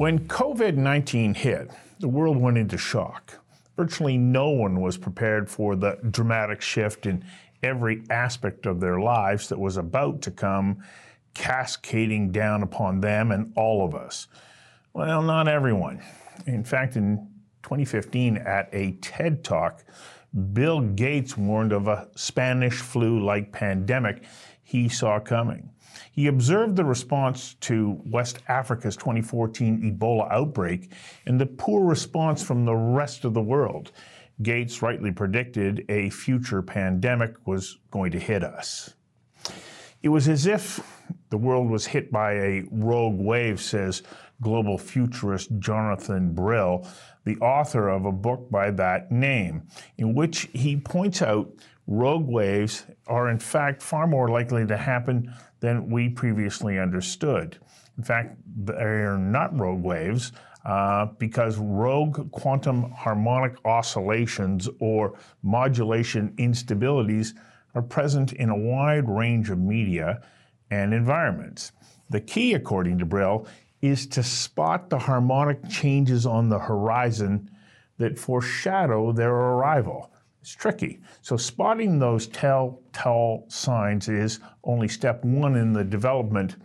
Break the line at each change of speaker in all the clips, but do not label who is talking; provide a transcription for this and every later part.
When COVID 19 hit, the world went into shock. Virtually no one was prepared for the dramatic shift in every aspect of their lives that was about to come, cascading down upon them and all of us. Well, not everyone. In fact, in 2015, at a TED Talk, Bill Gates warned of a Spanish flu like pandemic he saw coming. He observed the response to West Africa's 2014 Ebola outbreak and the poor response from the rest of the world. Gates rightly predicted a future pandemic was going to hit us. It was as if the world was hit by a rogue wave, says global futurist Jonathan Brill, the author of a book by that name, in which he points out rogue waves are in fact far more likely to happen than we previously understood. In fact, they're not rogue waves uh, because rogue quantum harmonic oscillations or modulation instabilities are present in a wide range of media and environments. The key, according to Brill, is to spot the harmonic changes on the horizon that foreshadow their arrival. It's tricky. So, spotting those telltale signs is only step one in the development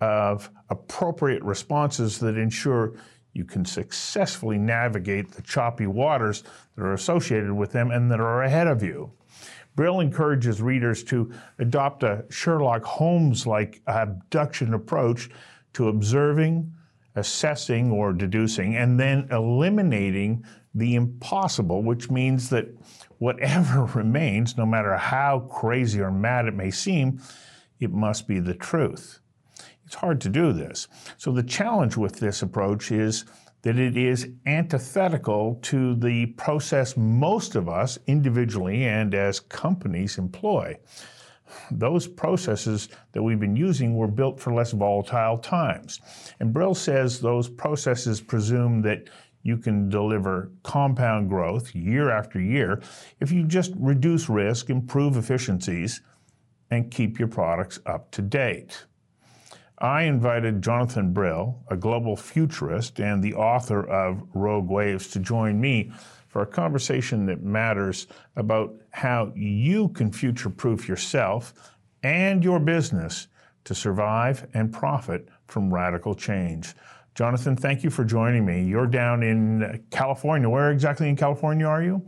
of appropriate responses that ensure you can successfully navigate the choppy waters that are associated with them and that are ahead of you. Brill encourages readers to adopt a Sherlock Holmes like abduction approach to observing, assessing, or deducing, and then eliminating the impossible, which means that whatever remains, no matter how crazy or mad it may seem, it must be the truth. It's hard to do this. So the challenge with this approach is that it is antithetical to the process most of us individually and as companies employ. Those processes that we've been using were built for less volatile times. And Brill says those processes presume that you can deliver compound growth year after year if you just reduce risk, improve efficiencies, and keep your products up to date. I invited Jonathan Brill, a global futurist and the author of Rogue Waves, to join me for a conversation that matters about how you can future proof yourself and your business to survive and profit from radical change. Jonathan, thank you for joining me. You're down in California. Where exactly in California are you?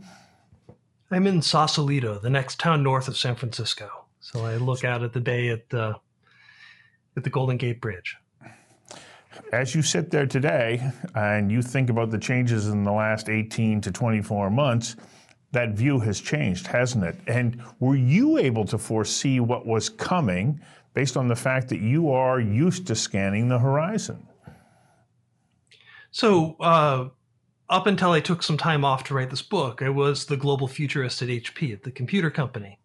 I'm in Sausalito, the next town north of San Francisco. So I look out at the bay at the at the Golden Gate Bridge.
As you sit there today and you think about the changes in the last 18 to 24 months, that view has changed, hasn't it? And were you able to foresee what was coming based on the fact that you are used to scanning the horizon?
So, uh, up until I took some time off to write this book, I was the global futurist at HP, at the computer company.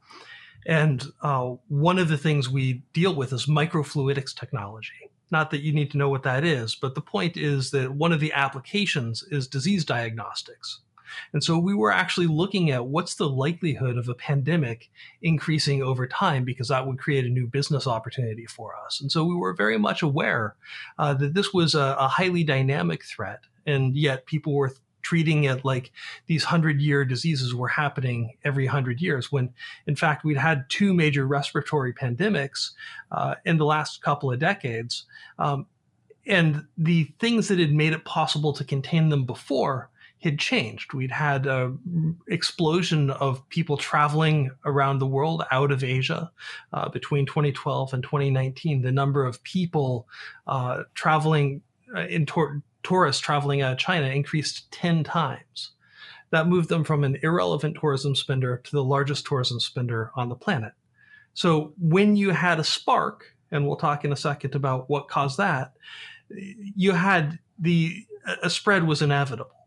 And uh, one of the things we deal with is microfluidics technology. Not that you need to know what that is, but the point is that one of the applications is disease diagnostics. And so we were actually looking at what's the likelihood of a pandemic increasing over time because that would create a new business opportunity for us. And so we were very much aware uh, that this was a, a highly dynamic threat. And yet people were treating it like these hundred year diseases were happening every hundred years when in fact we'd had two major respiratory pandemics uh, in the last couple of decades um, and the things that had made it possible to contain them before had changed. We'd had an explosion of people traveling around the world out of Asia uh, between 2012 and 2019. The number of people uh, traveling uh, in tor- tourists traveling out of China increased 10 times. That moved them from an irrelevant tourism spender to the largest tourism spender on the planet. So when you had a spark, and we'll talk in a second about what caused that, you had the a spread was inevitable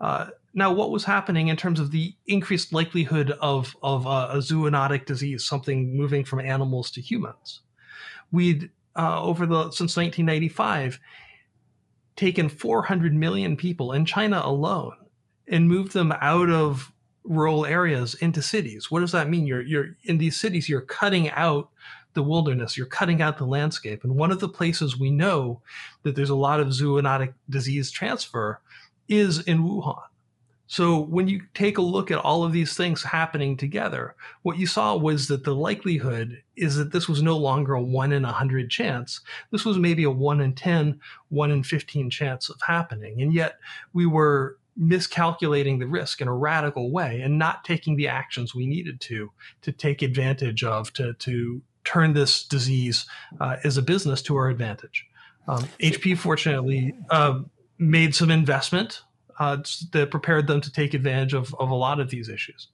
uh, now, what was happening in terms of the increased likelihood of, of uh, a zoonotic disease, something moving from animals to humans? We'd, uh, over the, since 1995, taken 400 million people in China alone and moved them out of rural areas into cities. What does that mean? You're, you're in these cities, you're cutting out the wilderness, you're cutting out the landscape. And one of the places we know that there's a lot of zoonotic disease transfer is in Wuhan. So when you take a look at all of these things happening together, what you saw was that the likelihood is that this was no longer a one in a hundred chance. This was maybe a one in 10, one in 15 chance of happening. And yet we were miscalculating the risk in a radical way and not taking the actions we needed to to take advantage of to, to turn this disease uh, as a business to our advantage. Um, HP fortunately uh, made some investment uh, that prepared them to take advantage of, of a lot of these issues.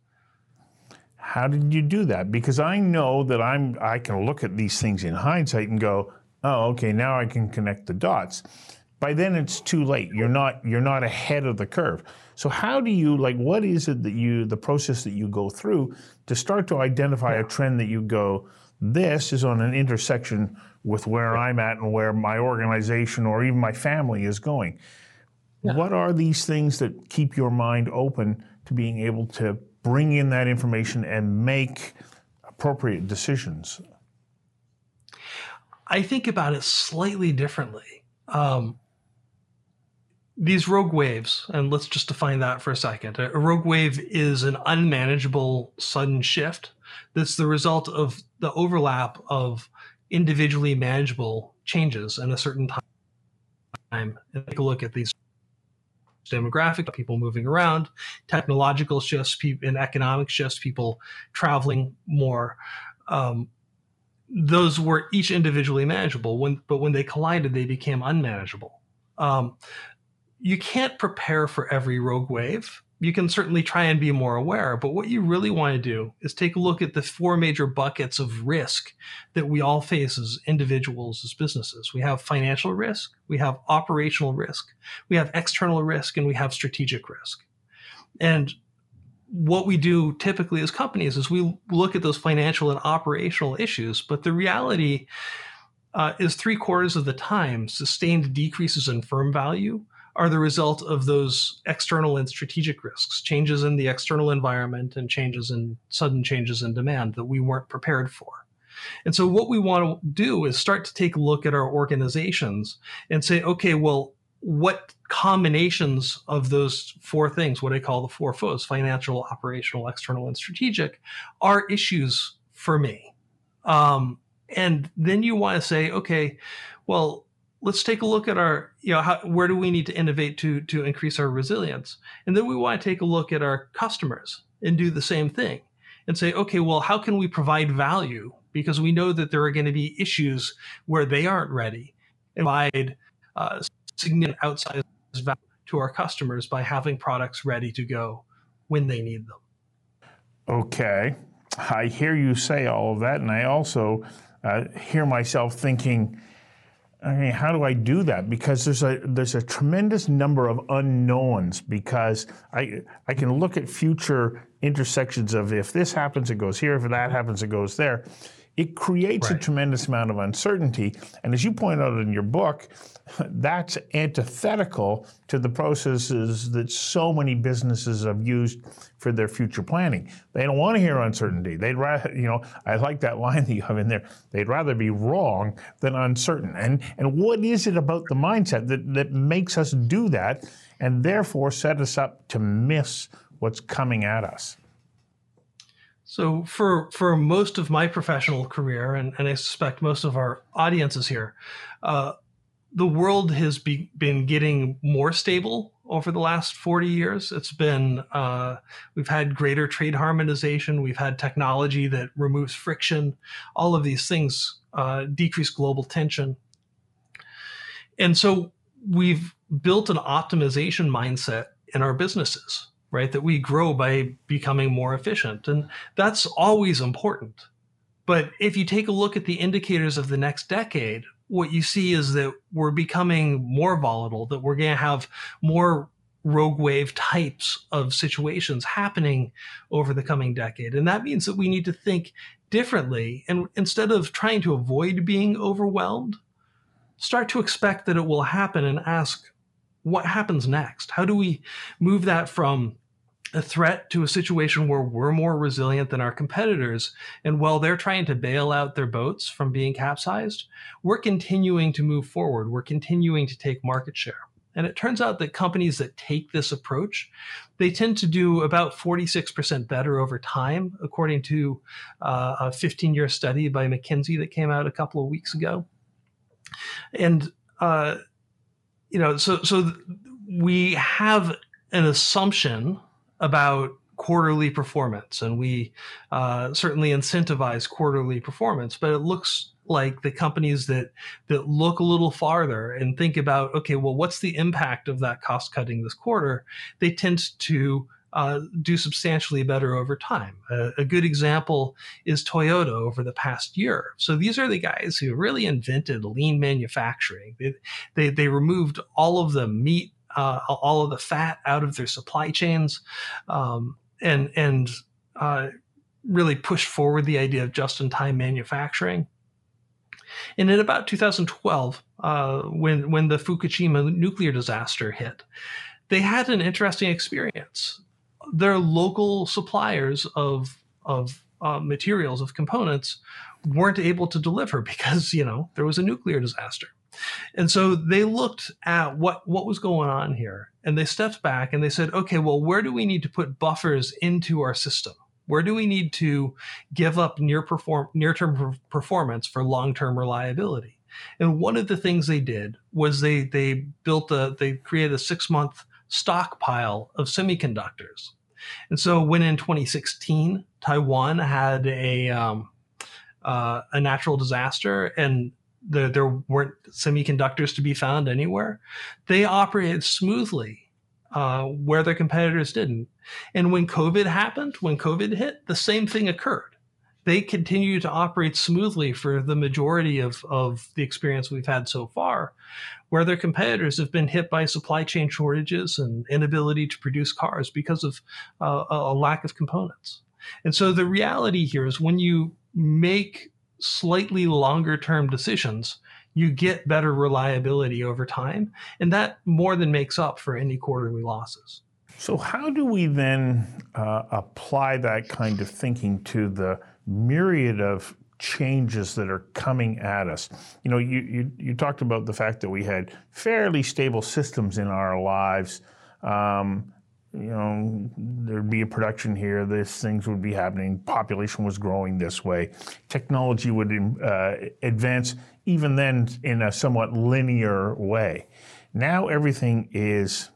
How did you do that? Because I know that I'm I can look at these things in hindsight and go, oh, okay, now I can connect the dots. By then it's too late. You're not you're not ahead of the curve. So how do you like what is it that you the process that you go through to start to identify a trend that you go, this is on an intersection with where I'm at and where my organization or even my family is going. Yeah. What are these things that keep your mind open to being able to bring in that information and make appropriate decisions?
I think about it slightly differently. Um, these rogue waves, and let's just define that for a second. A rogue wave is an unmanageable sudden shift that's the result of the overlap of individually manageable changes in a certain time. And take a look at these demographic, people moving around, technological shifts, and economic shifts, people traveling more. Um, those were each individually manageable, when, but when they collided, they became unmanageable. Um, you can't prepare for every rogue wave you can certainly try and be more aware. But what you really want to do is take a look at the four major buckets of risk that we all face as individuals, as businesses. We have financial risk, we have operational risk, we have external risk, and we have strategic risk. And what we do typically as companies is we look at those financial and operational issues, but the reality uh, is three quarters of the time sustained decreases in firm value are the result of those external and strategic risks, changes in the external environment and changes in sudden changes in demand that we weren't prepared for. And so what we want to do is start to take a look at our organizations and say, okay, well, what combinations of those four things, what I call the four foes, financial, operational, external, and strategic, are issues for me? Um, and then you want to say, okay, well, let's take a look at our you know how, where do we need to innovate to to increase our resilience? And then we want to take a look at our customers and do the same thing and say okay well how can we provide value? Because we know that there are going to be issues where they aren't ready and provide uh, significant outsized value to our customers by having products ready to go when they need them.
Okay. I hear you say all of that and i also uh, hear myself thinking I mean, how do I do that? Because there's a there's a tremendous number of unknowns. Because I I can look at future intersections of if this happens, it goes here. If that happens, it goes there. It creates right. a tremendous amount of uncertainty. And as you point out in your book, that's antithetical to the processes that so many businesses have used for their future planning. They don't want to hear uncertainty. They'd rather, you know, I like that line that you have in there. They'd rather be wrong than uncertain. And and what is it about the mindset that, that makes us do that and therefore set us up to miss what's coming at us?
So for for most of my professional career, and, and I suspect most of our audiences here, uh, the world has be, been getting more stable over the last 40 years. It's been, uh, we've had greater trade harmonization, we've had technology that removes friction, all of these things uh, decrease global tension. And so we've built an optimization mindset in our businesses right? That we grow by becoming more efficient. And that's always important. But if you take a look at the indicators of the next decade, what you see is that we're becoming more volatile, that we're going to have more rogue wave types of situations happening over the coming decade. And that means that we need to think differently. And instead of trying to avoid being overwhelmed, start to expect that it will happen and ask, what happens next? How do we move that from a threat to a situation where we're more resilient than our competitors. And while they're trying to bail out their boats from being capsized, we're continuing to move forward. We're continuing to take market share. And it turns out that companies that take this approach, they tend to do about 46% better over time, according to uh, a 15 year study by McKinsey that came out a couple of weeks ago. And, uh, you know, so, so we have an assumption about quarterly performance, and we uh, certainly incentivize quarterly performance. But it looks like the companies that that look a little farther and think about, okay, well, what's the impact of that cost cutting this quarter? They tend to uh, do substantially better over time. A good example is Toyota over the past year. So these are the guys who really invented lean manufacturing. They, they, they removed all of the meat uh, all of the fat out of their supply chains, um, and and uh, really push forward the idea of just-in-time manufacturing. And in about 2012, uh, when when the Fukushima nuclear disaster hit, they had an interesting experience. Their local suppliers of of uh, materials of components weren't able to deliver because you know there was a nuclear disaster. And so they looked at what, what was going on here and they stepped back and they said, okay, well, where do we need to put buffers into our system? Where do we need to give up near perform near term performance for long term reliability? And one of the things they did was they they built a they created a six month stockpile of semiconductors. And so when in 2016 Taiwan had a um, uh, a natural disaster and the, there weren't semiconductors to be found anywhere. They operated smoothly uh, where their competitors didn't. And when COVID happened, when COVID hit, the same thing occurred. They continue to operate smoothly for the majority of, of the experience we've had so far, where their competitors have been hit by supply chain shortages and inability to produce cars because of uh, a lack of components. And so the reality here is when you make slightly longer term decisions, you get better reliability over time. And that more than makes up for any quarterly losses.
So, how do we then uh, apply that kind of thinking to the myriad of changes that are coming at us? You know, you, you, you talked about the fact that we had fairly stable systems in our lives. Um, you know, there'd be a production here, this things would be happening, population was growing this way, technology would uh, advance even then in a somewhat linear way. Now everything is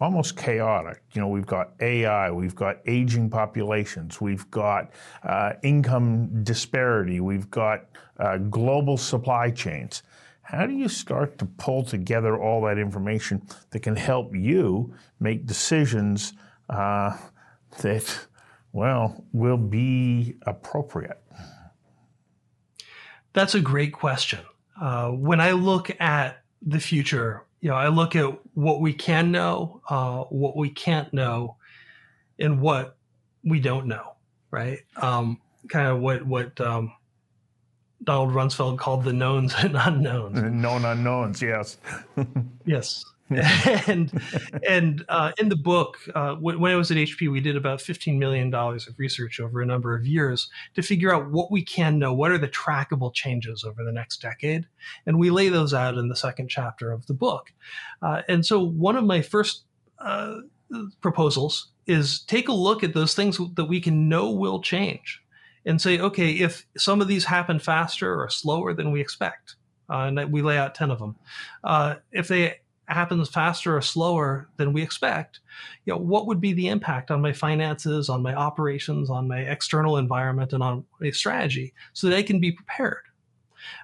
almost chaotic. You know, we've got AI, we've got aging populations, we've got uh, income disparity, we've got uh, global supply chains. How do you start to pull together all that information that can help you make decisions uh, that, well, will be appropriate?
That's a great question. Uh, when I look at the future, you know, I look at what we can know, uh, what we can't know, and what we don't know. Right? Um, kind of what what um, Donald Rumsfeld called the knowns and unknowns.
Known unknowns, yes.
yes. and and uh, in the book, uh, when, when I was at HP, we did about fifteen million dollars of research over a number of years to figure out what we can know, what are the trackable changes over the next decade, and we lay those out in the second chapter of the book. Uh, and so, one of my first uh, proposals is take a look at those things that we can know will change and say, okay, if some of these happen faster or slower than we expect, uh, and we lay out 10 of them, uh, if they happen faster or slower than we expect, you know, what would be the impact on my finances, on my operations, on my external environment, and on my strategy so that I can be prepared?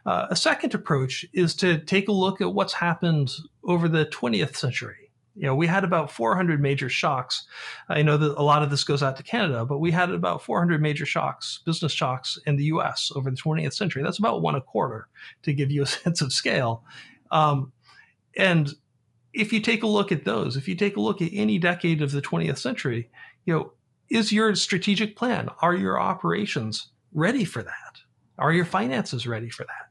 Uh, a second approach is to take a look at what's happened over the 20th century you know, we had about 400 major shocks. I know that a lot of this goes out to Canada, but we had about 400 major shocks, business shocks in the US over the 20th century. That's about one a quarter to give you a sense of scale. Um, and if you take a look at those, if you take a look at any decade of the 20th century, you know, is your strategic plan, are your operations ready for that? Are your finances ready for that?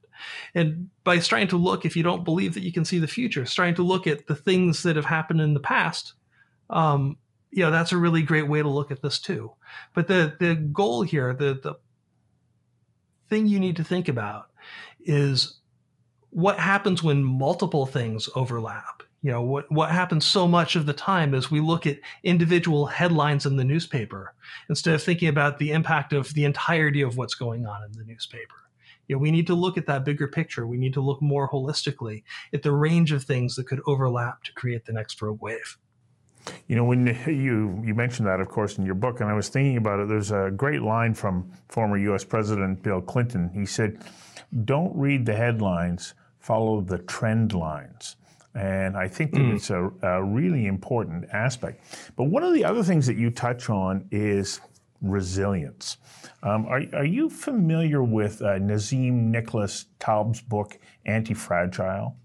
And by starting to look, if you don't believe that you can see the future, starting to look at the things that have happened in the past, um, you know that's a really great way to look at this too. But the the goal here, the the thing you need to think about is what happens when multiple things overlap you know what what happens so much of the time is we look at individual headlines in the newspaper instead of thinking about the impact of the entirety of what's going on in the newspaper you know we need to look at that bigger picture we need to look more holistically at the range of things that could overlap to create the next rogue wave
you know when you you mentioned that of course in your book and i was thinking about it there's a great line from former us president bill clinton he said don't read the headlines follow the trend lines and I think that mm. it's a, a, really important aspect. But one of the other things that you touch on is resilience. Um, are, are, you familiar with uh, Nassim Nicholas Taleb's book, Anti Fragile?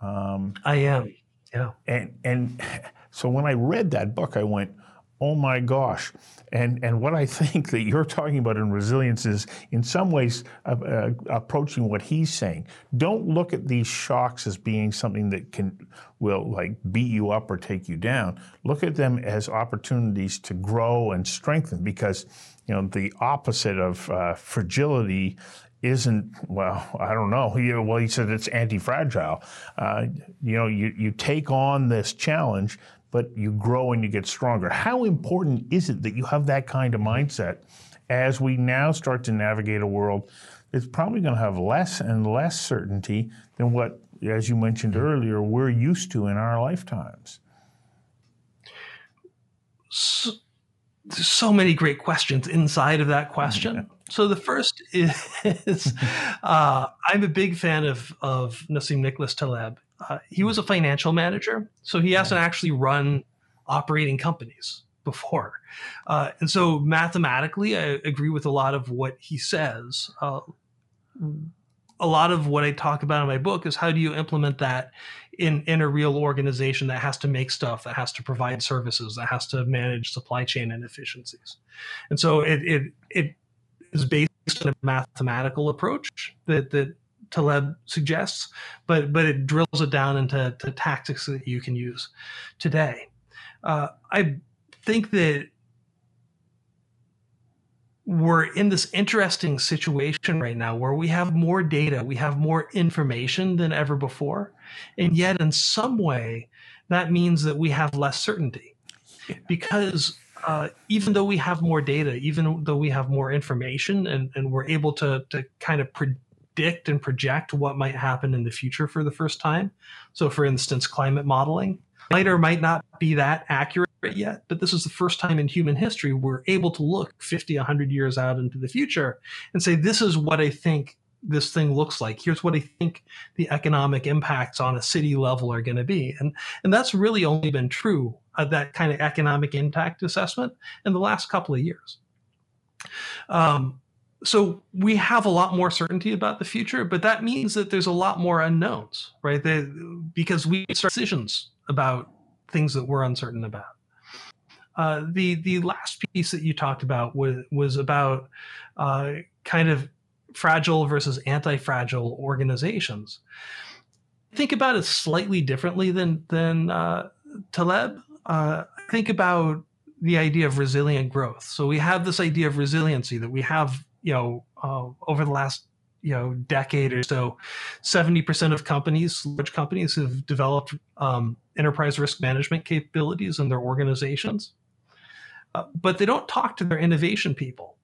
Um, I am, yeah.
And, and so when I read that book, I went, oh my gosh. And, and what I think that you're talking about in resilience is, in some ways, uh, uh, approaching what he's saying. Don't look at these shocks as being something that can will like beat you up or take you down. Look at them as opportunities to grow and strengthen, because you know the opposite of uh, fragility isn't well i don't know he, well he said it's anti-fragile uh, you know you, you take on this challenge but you grow and you get stronger. How important is it that you have that kind of mindset as we now start to navigate a world that's probably going to have less and less certainty than what, as you mentioned earlier, we're used to in our lifetimes?
So, there's so many great questions inside of that question. Yeah. So the first is, uh, I'm a big fan of of Nassim Nicholas Taleb, uh, he was a financial manager, so he hasn't actually run operating companies before. Uh, and so mathematically, I agree with a lot of what he says. Uh, a lot of what I talk about in my book is how do you implement that in, in a real organization that has to make stuff, that has to provide services, that has to manage supply chain inefficiencies. And so it, it, it is based on a mathematical approach that, that Taleb suggests, but but it drills it down into tactics that you can use today. Uh, I think that we're in this interesting situation right now where we have more data, we have more information than ever before, and yet in some way that means that we have less certainty because uh, even though we have more data, even though we have more information, and, and we're able to to kind of predict and project what might happen in the future for the first time. So, for instance, climate modeling might or might not be that accurate yet, but this is the first time in human history we're able to look 50, 100 years out into the future and say, this is what I think this thing looks like. Here's what I think the economic impacts on a city level are going to be. And, and that's really only been true of that kind of economic impact assessment in the last couple of years. Um, so we have a lot more certainty about the future, but that means that there's a lot more unknowns, right? They, because we start decisions about things that we're uncertain about. Uh, the the last piece that you talked about was was about uh, kind of fragile versus anti-fragile organizations. Think about it slightly differently than than uh, Taleb. Uh, think about the idea of resilient growth. So we have this idea of resiliency that we have you know, uh, over the last you know decade or so, seventy percent of companies, large companies, have developed um, enterprise risk management capabilities in their organizations, uh, but they don't talk to their innovation people,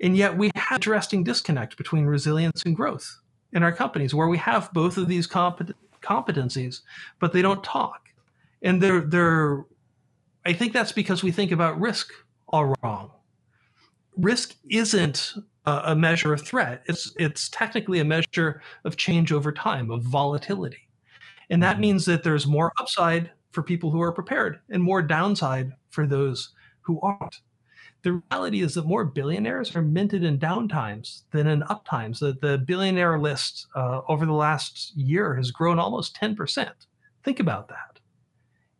and yet we have interesting disconnect between resilience and growth in our companies, where we have both of these compet- competencies, but they don't talk, and they're they're. I think that's because we think about risk all wrong risk isn't a measure of threat. It's it's technically a measure of change over time, of volatility. And that mm-hmm. means that there's more upside for people who are prepared and more downside for those who aren't. The reality is that more billionaires are minted in downtimes than in uptimes. The, the billionaire list uh, over the last year has grown almost 10%. Think about that.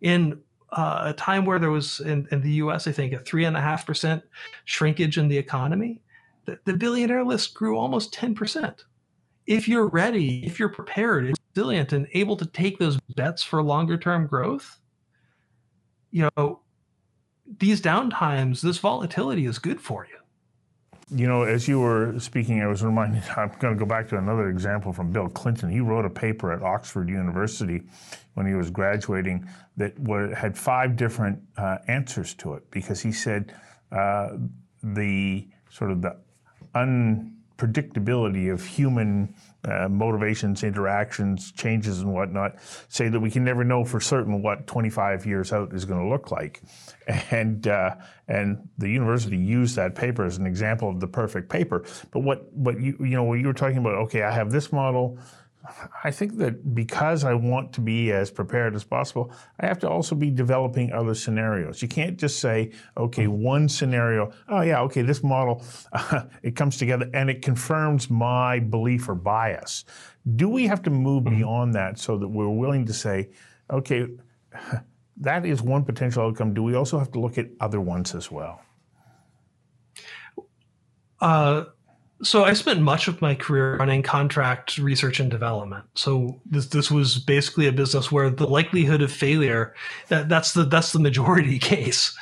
In uh, a time where there was in, in, the US, I think, a three and a half percent shrinkage in the economy, the, the, billionaire list grew almost 10%. If you're ready, if you're prepared, resilient, and able to take those bets for longer term growth, you know, these downtimes, this volatility is good for you.
You know, as you were speaking, I was reminded, I'm going to go back to another example from Bill Clinton. He wrote a paper at Oxford University when he was graduating that had five different uh, answers to it because he said uh, the sort of the unpredictability of human uh, motivations, interactions, changes, and whatnot, say that we can never know for certain what 25 years out is going to look like. And uh, and the university used that paper as an example of the perfect paper. But what what you you know what you were talking about? Okay, I have this model I think that because I want to be as prepared as possible, I have to also be developing other scenarios. You can't just say, okay, mm-hmm. one scenario, oh yeah, okay, this model, uh, it comes together and it confirms my belief or bias. Do we have to move mm-hmm. beyond that so that we're willing to say, okay, that is one potential outcome. Do we also have to look at other ones as well?
Uh, so I spent much of my career running contract research and development. So this this was basically a business where the likelihood of failure that that's the that's the majority case.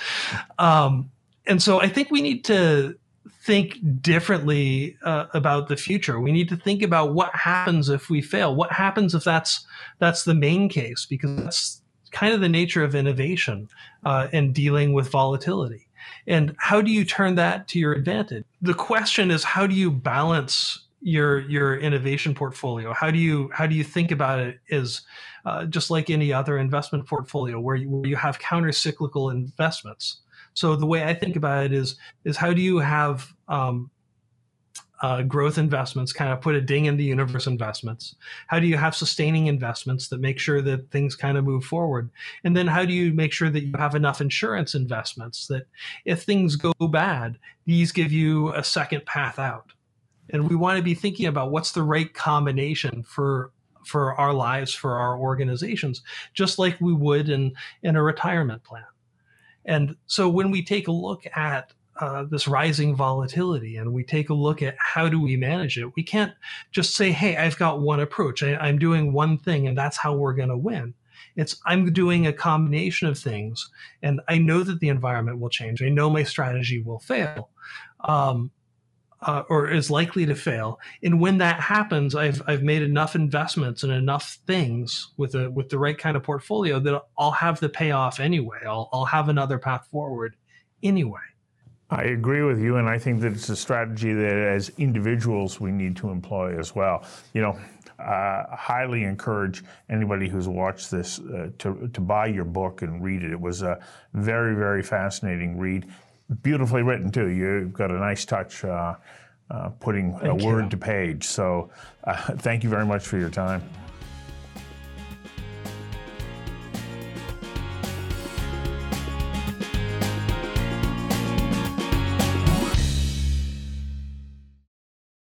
Um, and so I think we need to think differently uh, about the future. We need to think about what happens if we fail. What happens if that's that's the main case because that's kind of the nature of innovation uh, and dealing with volatility. And how do you turn that to your advantage? The question is how do you balance your your innovation portfolio? How do you how do you think about it as uh, just like any other investment portfolio where you, where you have counter cyclical investments? So the way I think about it is is how do you have um, uh, growth investments kind of put a ding in the universe investments? How do you have sustaining investments that make sure that things kind of move forward? And then how do you make sure that you have enough insurance investments that if things go bad, these give you a second path out? And we want to be thinking about what's the right combination for for our lives, for our organizations, just like we would in, in a retirement plan. And so when we take a look at uh, this rising volatility and we take a look at how do we manage it we can't just say hey i've got one approach I, i'm doing one thing and that's how we're going to win it's i'm doing a combination of things and i know that the environment will change i know my strategy will fail um, uh, or is likely to fail. And when that happens, I've I've made enough investments and enough things with a with the right kind of portfolio that I'll have the payoff anyway. I'll I'll have another path forward anyway.
I agree with you, and I think that it's a strategy that as individuals we need to employ as well. You know, uh, highly encourage anybody who's watched this uh, to, to buy your book and read it. It was a very, very fascinating read. Beautifully written, too. You've got a nice touch uh, uh putting thank a word to page. So, uh, thank you very much for your time.